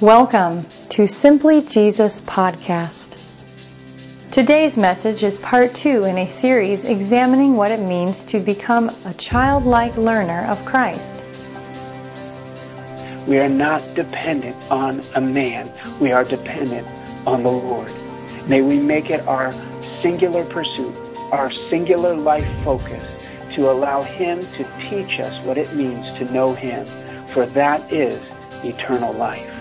Welcome to Simply Jesus Podcast. Today's message is part two in a series examining what it means to become a childlike learner of Christ. We are not dependent on a man. We are dependent on the Lord. May we make it our singular pursuit, our singular life focus to allow Him to teach us what it means to know Him, for that is eternal life.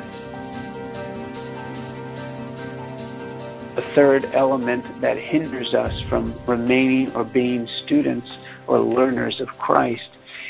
Third element that hinders us from remaining or being students or learners of Christ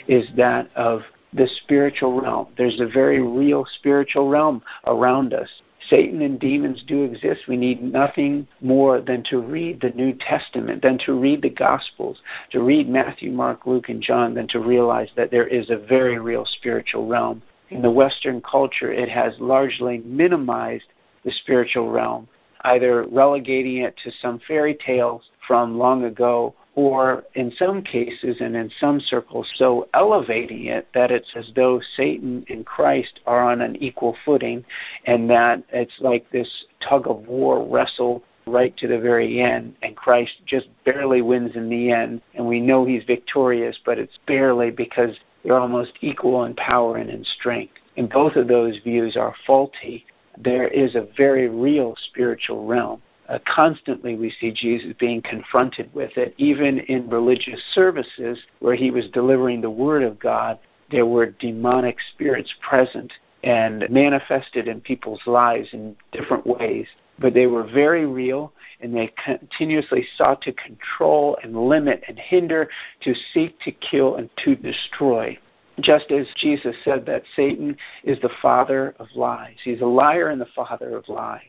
is that of the spiritual realm. There's a very real spiritual realm around us. Satan and demons do exist. We need nothing more than to read the New Testament, than to read the Gospels, to read Matthew, Mark, Luke, and John, than to realize that there is a very real spiritual realm. In the Western culture, it has largely minimized the spiritual realm either relegating it to some fairy tales from long ago or in some cases and in some circles so elevating it that it's as though Satan and Christ are on an equal footing and that it's like this tug of war wrestle right to the very end and Christ just barely wins in the end and we know he's victorious but it's barely because they're almost equal in power and in strength. And both of those views are faulty there is a very real spiritual realm. Uh, constantly we see Jesus being confronted with it. Even in religious services where he was delivering the Word of God, there were demonic spirits present and manifested in people's lives in different ways. But they were very real and they continuously sought to control and limit and hinder, to seek to kill and to destroy just as Jesus said that Satan is the father of lies. He's a liar and the father of lies.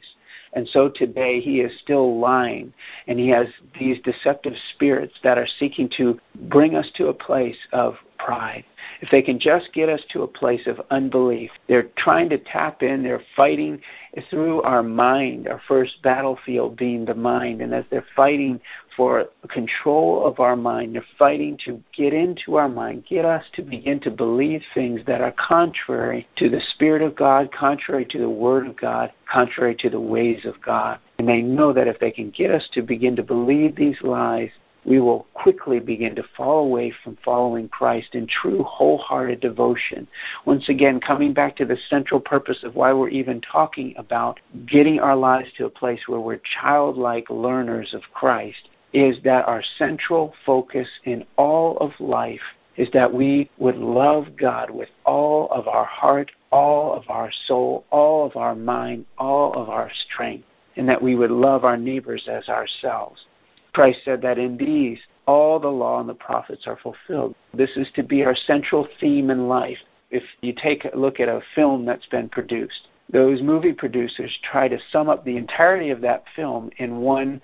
And so today he is still lying, and he has these deceptive spirits that are seeking to bring us to a place of pride. If they can just get us to a place of unbelief, they're trying to tap in, they're fighting through our mind, our first battlefield being the mind. And as they're fighting for control of our mind, they're fighting to get into our mind, get us to begin to believe things that are contrary to the Spirit of God, contrary to the Word of God, contrary to the ways of God. And they know that if they can get us to begin to believe these lies, we will quickly begin to fall away from following Christ in true wholehearted devotion. Once again, coming back to the central purpose of why we're even talking about getting our lives to a place where we're childlike learners of Christ, is that our central focus in all of life is that we would love God with all of our heart, all of our soul, all of our mind, all of our strength, and that we would love our neighbors as ourselves. Christ said that in these all the law and the prophets are fulfilled. This is to be our central theme in life. If you take a look at a film that's been produced, those movie producers try to sum up the entirety of that film in one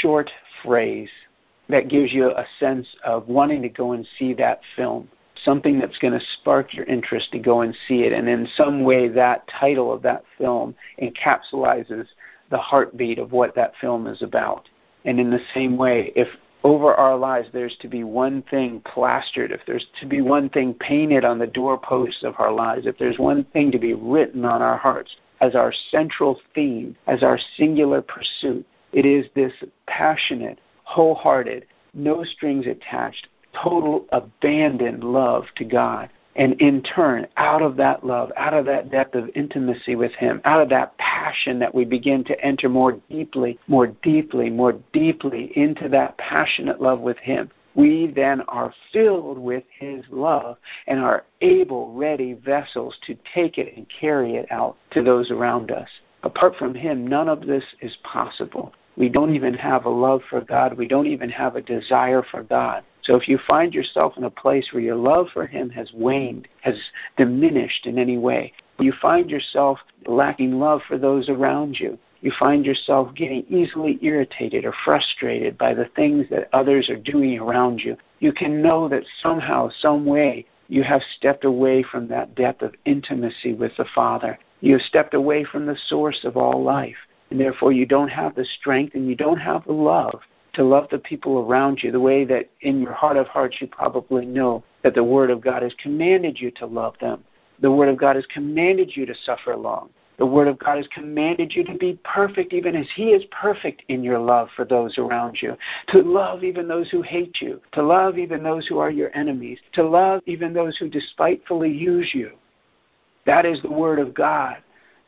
short phrase that gives you a sense of wanting to go and see that film something that's going to spark your interest to go and see it. And in some way, that title of that film encapsulates the heartbeat of what that film is about. And in the same way, if over our lives there's to be one thing plastered, if there's to be one thing painted on the doorposts of our lives, if there's one thing to be written on our hearts as our central theme, as our singular pursuit, it is this passionate, wholehearted, no strings attached, total abandoned love to God and in turn, out of that love, out of that depth of intimacy with Him, out of that passion that we begin to enter more deeply, more deeply, more deeply into that passionate love with Him, we then are filled with His love and are able, ready vessels to take it and carry it out to those around us. Apart from Him, none of this is possible. We don't even have a love for God. We don't even have a desire for God. So if you find yourself in a place where your love for Him has waned, has diminished in any way, you find yourself lacking love for those around you, you find yourself getting easily irritated or frustrated by the things that others are doing around you, you can know that somehow, some way, you have stepped away from that depth of intimacy with the Father. You have stepped away from the source of all life. And therefore, you don't have the strength and you don't have the love to love the people around you the way that in your heart of hearts you probably know that the Word of God has commanded you to love them. The Word of God has commanded you to suffer long. The Word of God has commanded you to be perfect, even as He is perfect in your love for those around you. To love even those who hate you. To love even those who are your enemies. To love even those who despitefully use you. That is the Word of God.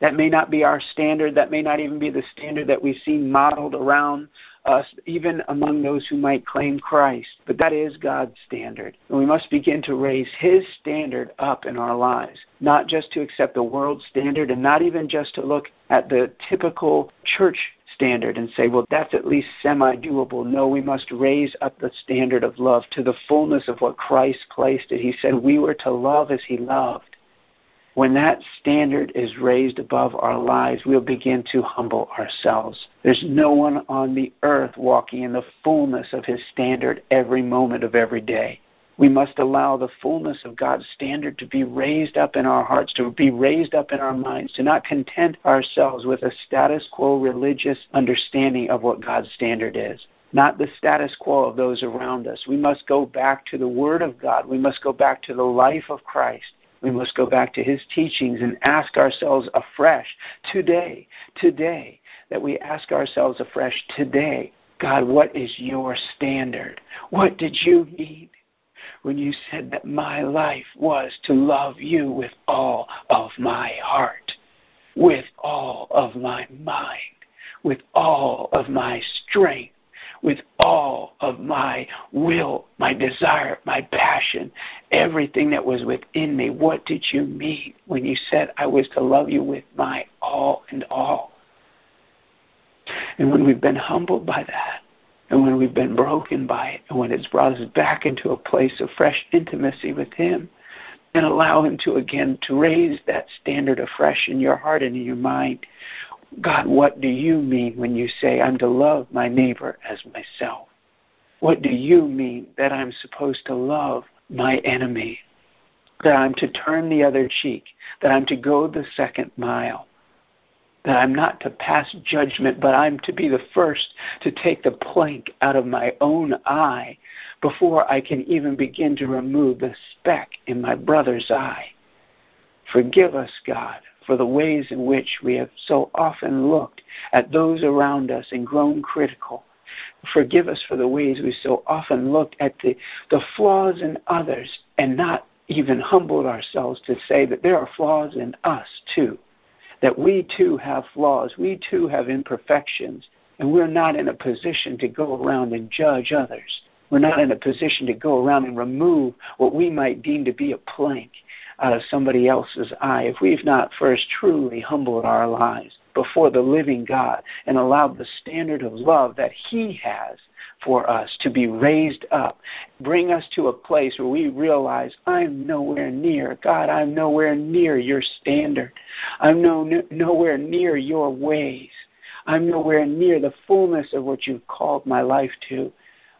That may not be our standard. That may not even be the standard that we see modeled around us, even among those who might claim Christ. But that is God's standard. And we must begin to raise His standard up in our lives, not just to accept the world's standard and not even just to look at the typical church standard and say, well, that's at least semi doable. No, we must raise up the standard of love to the fullness of what Christ placed it. He said we were to love as He loved. When that standard is raised above our lives, we'll begin to humble ourselves. There's no one on the earth walking in the fullness of his standard every moment of every day. We must allow the fullness of God's standard to be raised up in our hearts, to be raised up in our minds, to not content ourselves with a status quo religious understanding of what God's standard is not the status quo of those around us. We must go back to the Word of God. We must go back to the life of Christ. We must go back to his teachings and ask ourselves afresh today, today, that we ask ourselves afresh today, God, what is your standard? What did you mean when you said that my life was to love you with all of my heart, with all of my mind, with all of my strength? With all of my will, my desire, my passion, everything that was within me. What did you mean when you said I was to love you with my all and all? And when we've been humbled by that, and when we've been broken by it, and when it's brought us back into a place of fresh intimacy with Him, and allow Him to again to raise that standard afresh in your heart and in your mind, God, what do you mean when you say I'm to love my neighbor as myself? What do you mean that I'm supposed to love my enemy? That I'm to turn the other cheek? That I'm to go the second mile? That I'm not to pass judgment, but I'm to be the first to take the plank out of my own eye before I can even begin to remove the speck in my brother's eye? Forgive us, God, for the ways in which we have so often looked at those around us and grown critical. Forgive us for the ways we so often looked at the, the flaws in others and not even humbled ourselves to say that there are flaws in us too. That we too have flaws, we too have imperfections, and we're not in a position to go around and judge others. We're not in a position to go around and remove what we might deem to be a plank out of somebody else's eye if we've not first truly humbled our lives before the living God and allowed the standard of love that He has for us to be raised up. Bring us to a place where we realize I'm nowhere near. God, I'm nowhere near your standard. I'm no, nowhere near your ways. I'm nowhere near the fullness of what you've called my life to.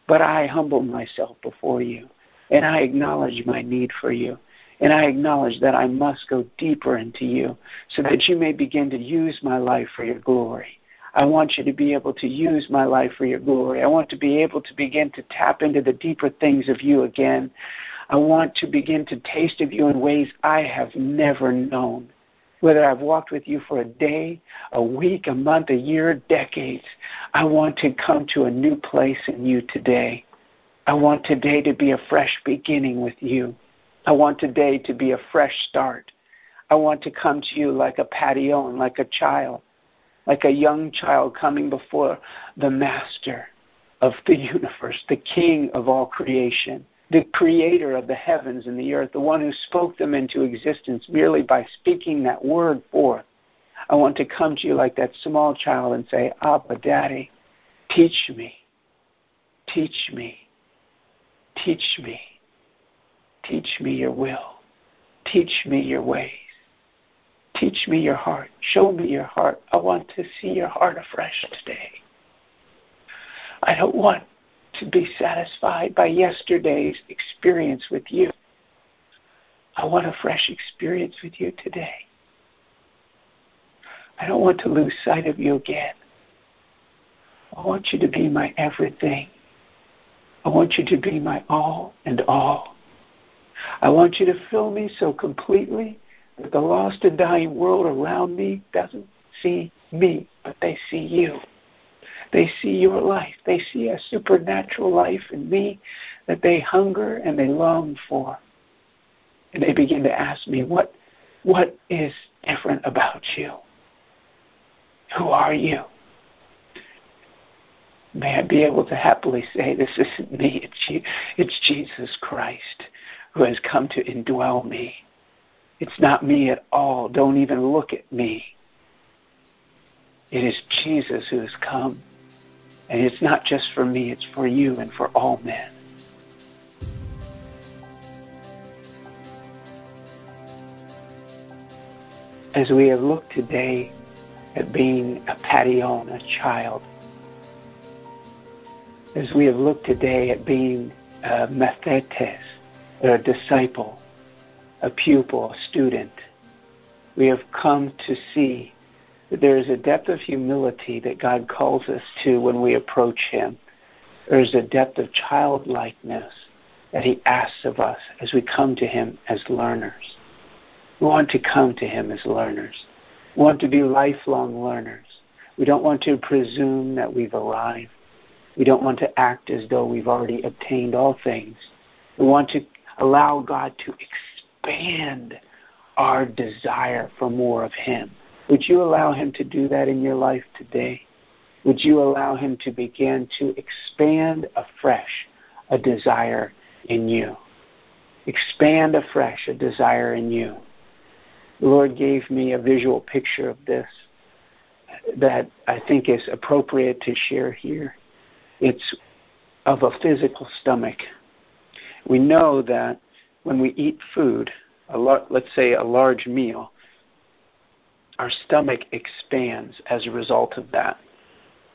But I humble myself before you, and I acknowledge my need for you. And I acknowledge that I must go deeper into you so that you may begin to use my life for your glory. I want you to be able to use my life for your glory. I want to be able to begin to tap into the deeper things of you again. I want to begin to taste of you in ways I have never known. Whether I've walked with you for a day, a week, a month, a year, decades, I want to come to a new place in you today. I want today to be a fresh beginning with you. I want today to be a fresh start. I want to come to you like a paidion like a child, like a young child coming before the master of the universe, the king of all creation, the creator of the heavens and the earth, the one who spoke them into existence merely by speaking that word forth. I want to come to you like that small child and say, Abba, Daddy, teach me, teach me, teach me. Teach me your will. Teach me your ways. Teach me your heart. Show me your heart. I want to see your heart afresh today. I don't want to be satisfied by yesterday's experience with you. I want a fresh experience with you today. I don't want to lose sight of you again. I want you to be my everything. I want you to be my all and all. I want you to fill me so completely that the lost and dying world around me doesn't see me, but they see you. They see your life. They see a supernatural life in me that they hunger and they long for. And they begin to ask me, what, what is different about you? Who are you? May I be able to happily say, This isn't me, it's, you. it's Jesus Christ who has come to indwell me. It's not me at all. Don't even look at me. It is Jesus who has come. And it's not just for me, it's for you and for all men. As we have looked today at being a paidion, a child, as we have looked today at being uh, a mathetes, a disciple, a pupil, a student, we have come to see that there is a depth of humility that God calls us to when we approach Him. There is a depth of childlikeness that He asks of us as we come to Him as learners. We want to come to Him as learners. We want to be lifelong learners. We don't want to presume that we've arrived. We don't want to act as though we've already obtained all things. We want to allow God to expand our desire for more of Him. Would you allow Him to do that in your life today? Would you allow Him to begin to expand afresh a desire in you? Expand afresh a desire in you. The Lord gave me a visual picture of this that I think is appropriate to share here. It's of a physical stomach. We know that when we eat food, a lo- let's say a large meal, our stomach expands as a result of that.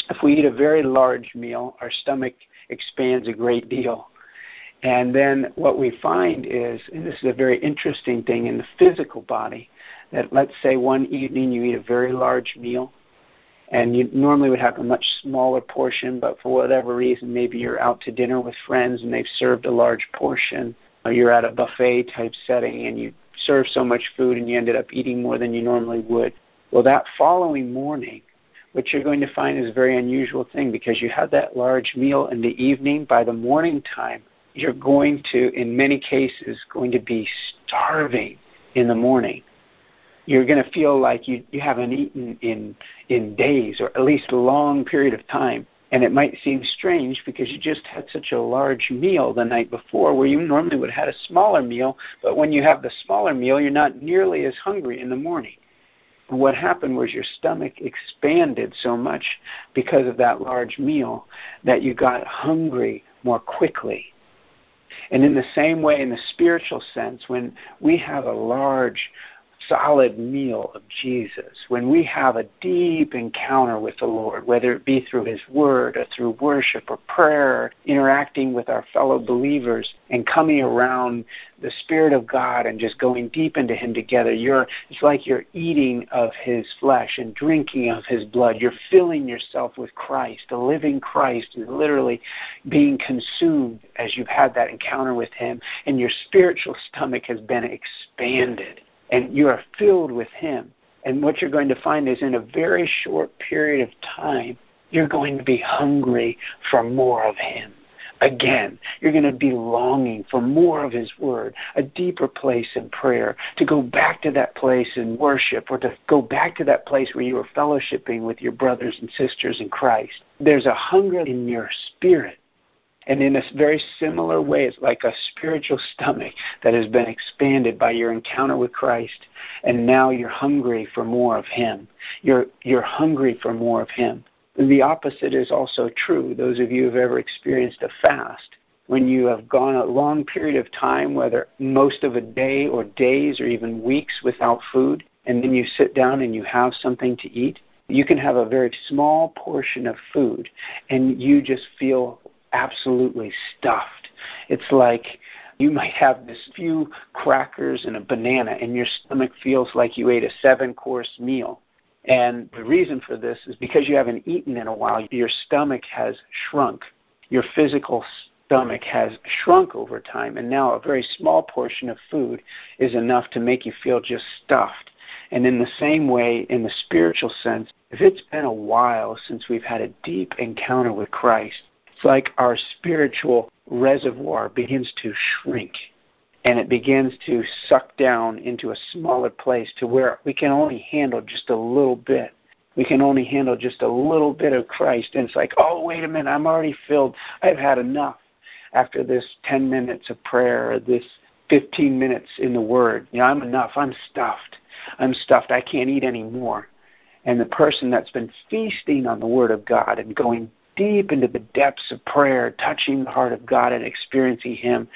If we eat a very large meal, our stomach expands a great deal. And then what we find is, and this is a very interesting thing in the physical body, that let's say one evening you eat a very large meal, and you normally would have a much smaller portion, but for whatever reason, maybe you're out to dinner with friends and they've served a large portion, or you're at a buffet type setting and you serve so much food and you ended up eating more than you normally would. Well, that following morning, what you're going to find is a very unusual thing because you had that large meal in the evening. By the morning time, you're going to, in many cases, going to be starving in the morning you're going to feel like you, you haven't eaten in, in days or at least a long period of time. And it might seem strange because you just had such a large meal the night before where you normally would have had a smaller meal, but when you have the smaller meal, you're not nearly as hungry in the morning. And what happened was your stomach expanded so much because of that large meal that you got hungry more quickly. And in the same way, in the spiritual sense, when we have a large solid meal of Jesus, when we have a deep encounter with the Lord, whether it be through His Word or through worship or prayer, interacting with our fellow believers and coming around the Spirit of God and just going deep into Him together, you're, it's like you're eating of His flesh and drinking of His blood. You're filling yourself with Christ. The living Christ is literally being consumed as you've had that encounter with Him, and your spiritual stomach has been expanded and you are filled with Him. And what you're going to find is in a very short period of time, you're going to be hungry for more of Him. Again, you're going to be longing for more of His Word, a deeper place in prayer, to go back to that place in worship, or to go back to that place where you were fellowshipping with your brothers and sisters in Christ. There's a hunger in your spirit and in a very similar way, it's like a spiritual stomach that has been expanded by your encounter with Christ, and now you're hungry for more of Him. You're, you're hungry for more of Him. The opposite is also true. Those of you who have ever experienced a fast, when you have gone a long period of time, whether most of a day or days or even weeks without food, and then you sit down and you have something to eat, you can have a very small portion of food and you just feel absolutely stuffed. It's like you might have this few crackers and a banana, and your stomach feels like you ate a seven course meal. And the reason for this is because you haven't eaten in a while, your stomach has shrunk. Your physical stomach has shrunk over time, and now a very small portion of food is enough to make you feel just stuffed. And in the same way, in the spiritual sense, if it's been a while since we've had a deep encounter with Christ, it's like our spiritual reservoir begins to shrink and it begins to suck down into a smaller place to where we can only handle just a little bit. We can only handle just a little bit of Christ. And it's like, oh, wait a minute, I'm already filled. I've had enough after this 10 minutes of prayer or this 15 minutes in the Word. You know, I'm enough. I'm stuffed. I'm stuffed. I can't eat anymore. And the person that's been feasting on the Word of God and going deep into the depths of prayer, touching the heart of God and experiencing Him,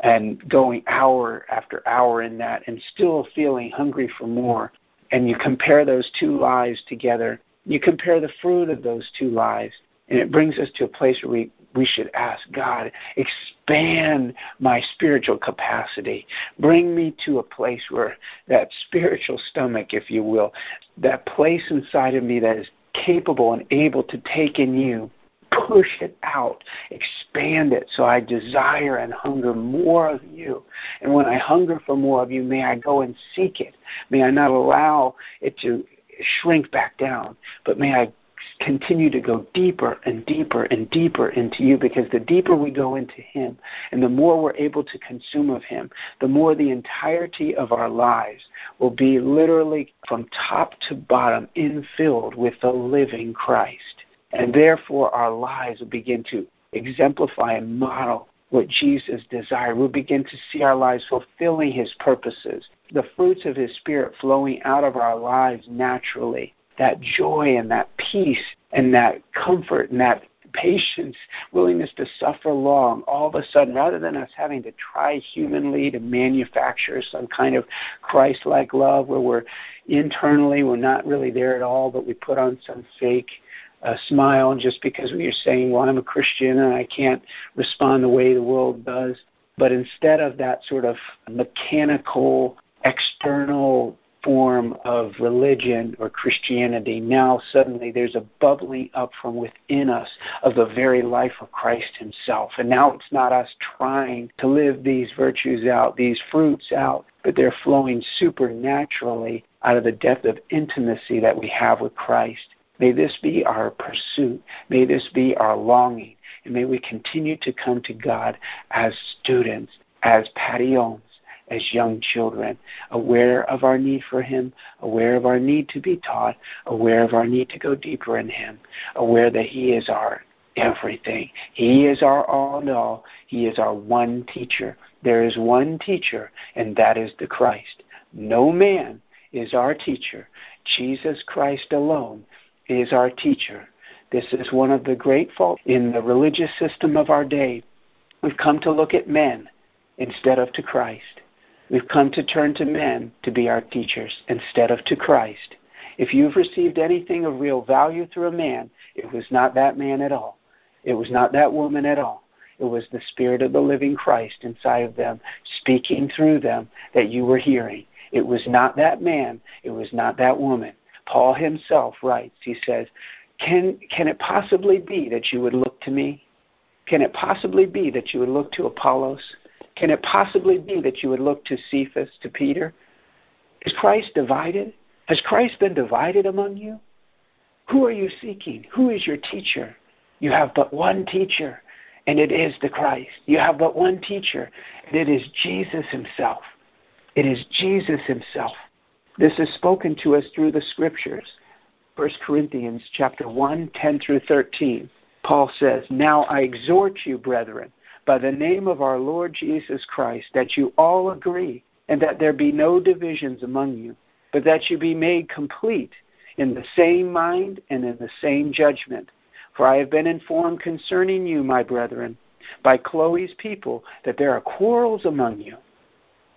and going hour after hour in that, and still feeling hungry for more. And you compare those two lives together. You compare the fruit of those two lives, and it brings us to a place where we we should ask God, expand my spiritual capacity. Bring me to a place where that spiritual stomach, if you will, that place inside of me that is capable and able to take in you, push it out, expand it so I desire and hunger more of you. And when I hunger for more of you, may I go and seek it. May I not allow it to shrink back down, but may I continue to go deeper and deeper and deeper into you because the deeper we go into Him and the more we're able to consume of Him, the more the entirety of our lives will be literally from top to bottom infilled with the living Christ. And therefore, our lives will begin to exemplify and model what Jesus desired. We'll begin to see our lives fulfilling His purposes, the fruits of His Spirit flowing out of our lives naturally that joy and that peace and that comfort and that patience, willingness to suffer long, all of a sudden, rather than us having to try humanly to manufacture some kind of Christ like love where we're internally, we're not really there at all, but we put on some fake uh, smile just because we are saying, well, I'm a Christian and I can't respond the way the world does. But instead of that sort of mechanical, external form of religion or Christianity, now suddenly there's a bubbling up from within us of the very life of Christ Himself. And now it's not us trying to live these virtues out, these fruits out, but they're flowing supernaturally out of the depth of intimacy that we have with Christ. May this be our pursuit. May this be our longing. And may we continue to come to God as students, as patillons, as young children, aware of our need for Him, aware of our need to be taught, aware of our need to go deeper in Him, aware that He is our everything. He is our all in all. He is our one teacher. There is one teacher, and that is the Christ. No man is our teacher. Jesus Christ alone is our teacher. This is one of the great faults in the religious system of our day. We've come to look at men instead of to Christ. We've come to turn to men to be our teachers instead of to Christ. If you've received anything of real value through a man, it was not that man at all. It was not that woman at all. It was the Spirit of the living Christ inside of them, speaking through them that you were hearing. It was not that man. It was not that woman. Paul himself writes, he says, can, can it possibly be that you would look to me? Can it possibly be that you would look to Apollos? Can it possibly be that you would look to Cephas, to Peter? Is Christ divided? Has Christ been divided among you? Who are you seeking? Who is your teacher? You have but one teacher, and it is the Christ. You have but one teacher, and it is Jesus himself. It is Jesus himself. This is spoken to us through the scriptures. 1 Corinthians chapter 1, 10 through 13. Paul says, Now I exhort you, brethren, by the name of our Lord Jesus Christ, that you all agree, and that there be no divisions among you, but that you be made complete in the same mind and in the same judgment. For I have been informed concerning you, my brethren, by Chloe's people, that there are quarrels among you.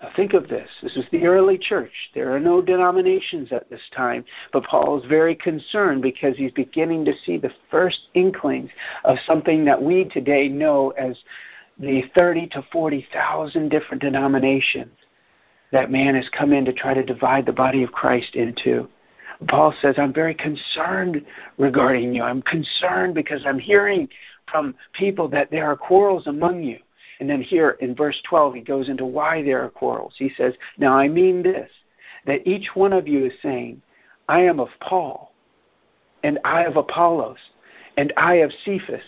Now think of this. This is the early church. There are no denominations at this time, but Paul is very concerned because he's beginning to see the first inklings of something that we today know as the 30 to 40,000 different denominations that man has come in to try to divide the body of Christ into. Paul says, I'm very concerned regarding you. I'm concerned because I'm hearing from people that there are quarrels among you. And then here in verse 12, he goes into why there are quarrels. He says, Now I mean this, that each one of you is saying, I am of Paul, and I of Apollos, and I of Cephas,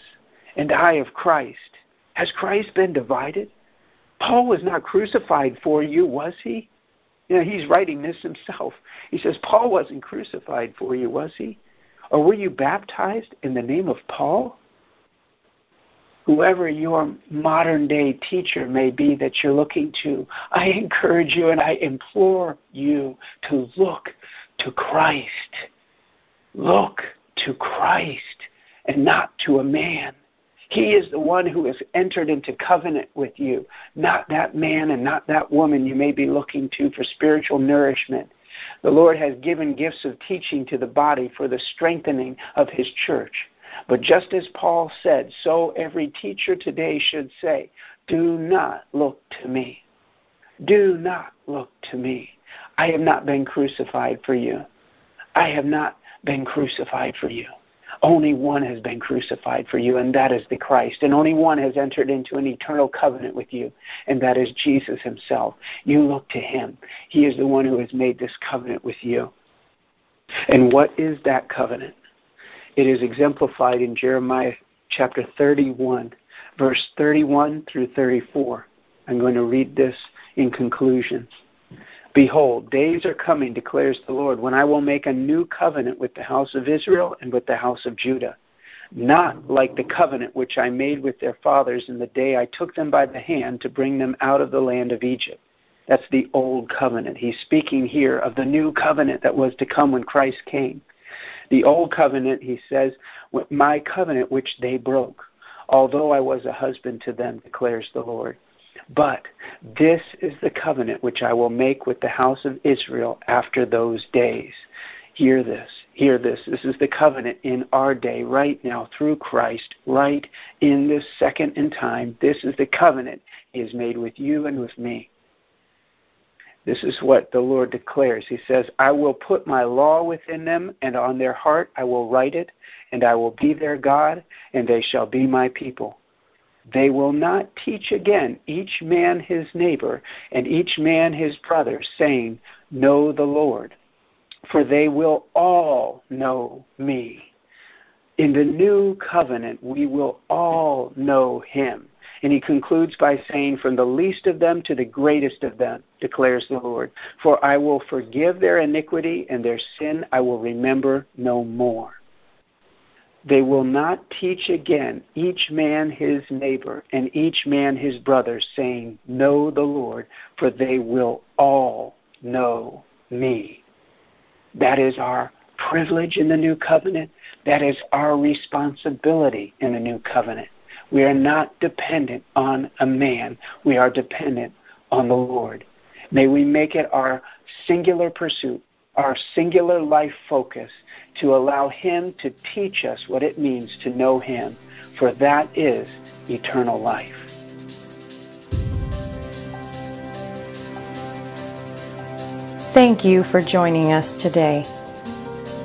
and I of Christ. Has Christ been divided? Paul was not crucified for you, was he? You know, he's writing this himself. He says, Paul wasn't crucified for you, was he? Or were you baptized in the name of Paul? Whoever your modern day teacher may be that you're looking to, I encourage you and I implore you to look to Christ. Look to Christ and not to a man. He is the one who has entered into covenant with you, not that man and not that woman you may be looking to for spiritual nourishment. The Lord has given gifts of teaching to the body for the strengthening of His church. But just as Paul said, so every teacher today should say, Do not look to me. Do not look to me. I have not been crucified for you. I have not been crucified for you. Only one has been crucified for you, and that is the Christ. And only one has entered into an eternal covenant with you, and that is Jesus himself. You look to him. He is the one who has made this covenant with you. And what is that covenant? It is exemplified in Jeremiah chapter 31, verse 31 through 34. I'm going to read this in conclusion. Behold, days are coming, declares the Lord, when I will make a new covenant with the house of Israel and with the house of Judah. Not like the covenant which I made with their fathers in the day I took them by the hand to bring them out of the land of Egypt. That's the old covenant. He's speaking here of the new covenant that was to come when Christ came. The old covenant, he says, my covenant which they broke, although I was a husband to them, declares the Lord. But this is the covenant which I will make with the house of Israel after those days. Hear this. Hear this. This is the covenant in our day, right now, through Christ, right in this second in time. This is the covenant He has made with you and with me. This is what the Lord declares. He says, I will put my law within them, and on their heart I will write it, and I will be their God, and they shall be my people. They will not teach again each man his neighbor and each man his brother, saying, Know the Lord, for they will all know me. In the new covenant, we will all know him. And he concludes by saying, From the least of them to the greatest of them, declares the Lord. For I will forgive their iniquity, and their sin I will remember no more. They will not teach again each man his neighbor and each man his brother, saying, Know the Lord, for they will all know me. That is our privilege in the new covenant. That is our responsibility in the new covenant. We are not dependent on a man, we are dependent on the Lord. May we make it our singular pursuit our singular life focus to allow Him to teach us what it means to know Him, for that is eternal life. Thank you for joining us today.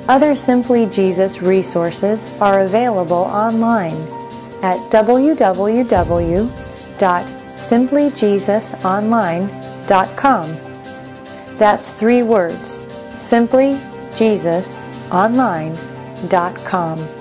Other Simply Jesus resources are available online at www.simplyjesusonline.com. That's three words simplyjesusonline.com.